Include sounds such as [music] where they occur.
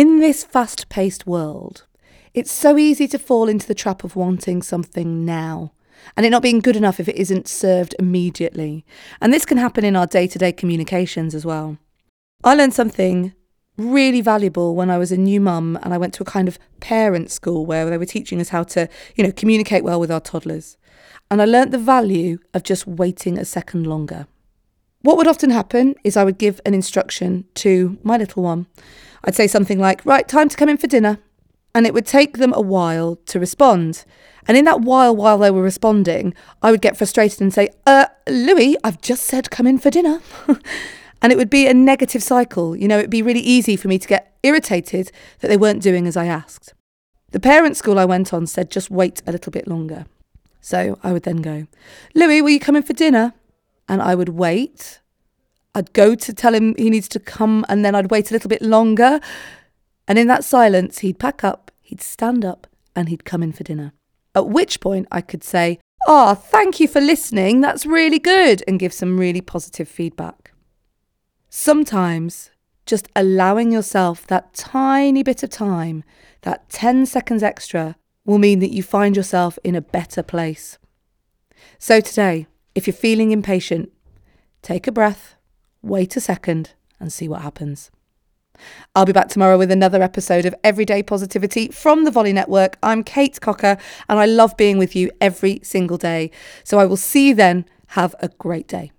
In this fast paced world, it's so easy to fall into the trap of wanting something now and it not being good enough if it isn't served immediately. And this can happen in our day to day communications as well. I learned something really valuable when I was a new mum and I went to a kind of parent school where they were teaching us how to, you know, communicate well with our toddlers. And I learnt the value of just waiting a second longer. What would often happen is I would give an instruction to my little one. I'd say something like, Right, time to come in for dinner. And it would take them a while to respond. And in that while, while they were responding, I would get frustrated and say, Uh, Louis, I've just said come in for dinner. [laughs] and it would be a negative cycle. You know, it'd be really easy for me to get irritated that they weren't doing as I asked. The parent school I went on said just wait a little bit longer. So I would then go, Louis, will you come in for dinner? And I would wait. I'd go to tell him he needs to come, and then I'd wait a little bit longer. And in that silence, he'd pack up, he'd stand up, and he'd come in for dinner. At which point I could say, Oh, thank you for listening. That's really good, and give some really positive feedback. Sometimes just allowing yourself that tiny bit of time, that 10 seconds extra, will mean that you find yourself in a better place. So today, if you're feeling impatient, take a breath, wait a second, and see what happens. I'll be back tomorrow with another episode of Everyday Positivity from the Volley Network. I'm Kate Cocker, and I love being with you every single day. So I will see you then. Have a great day.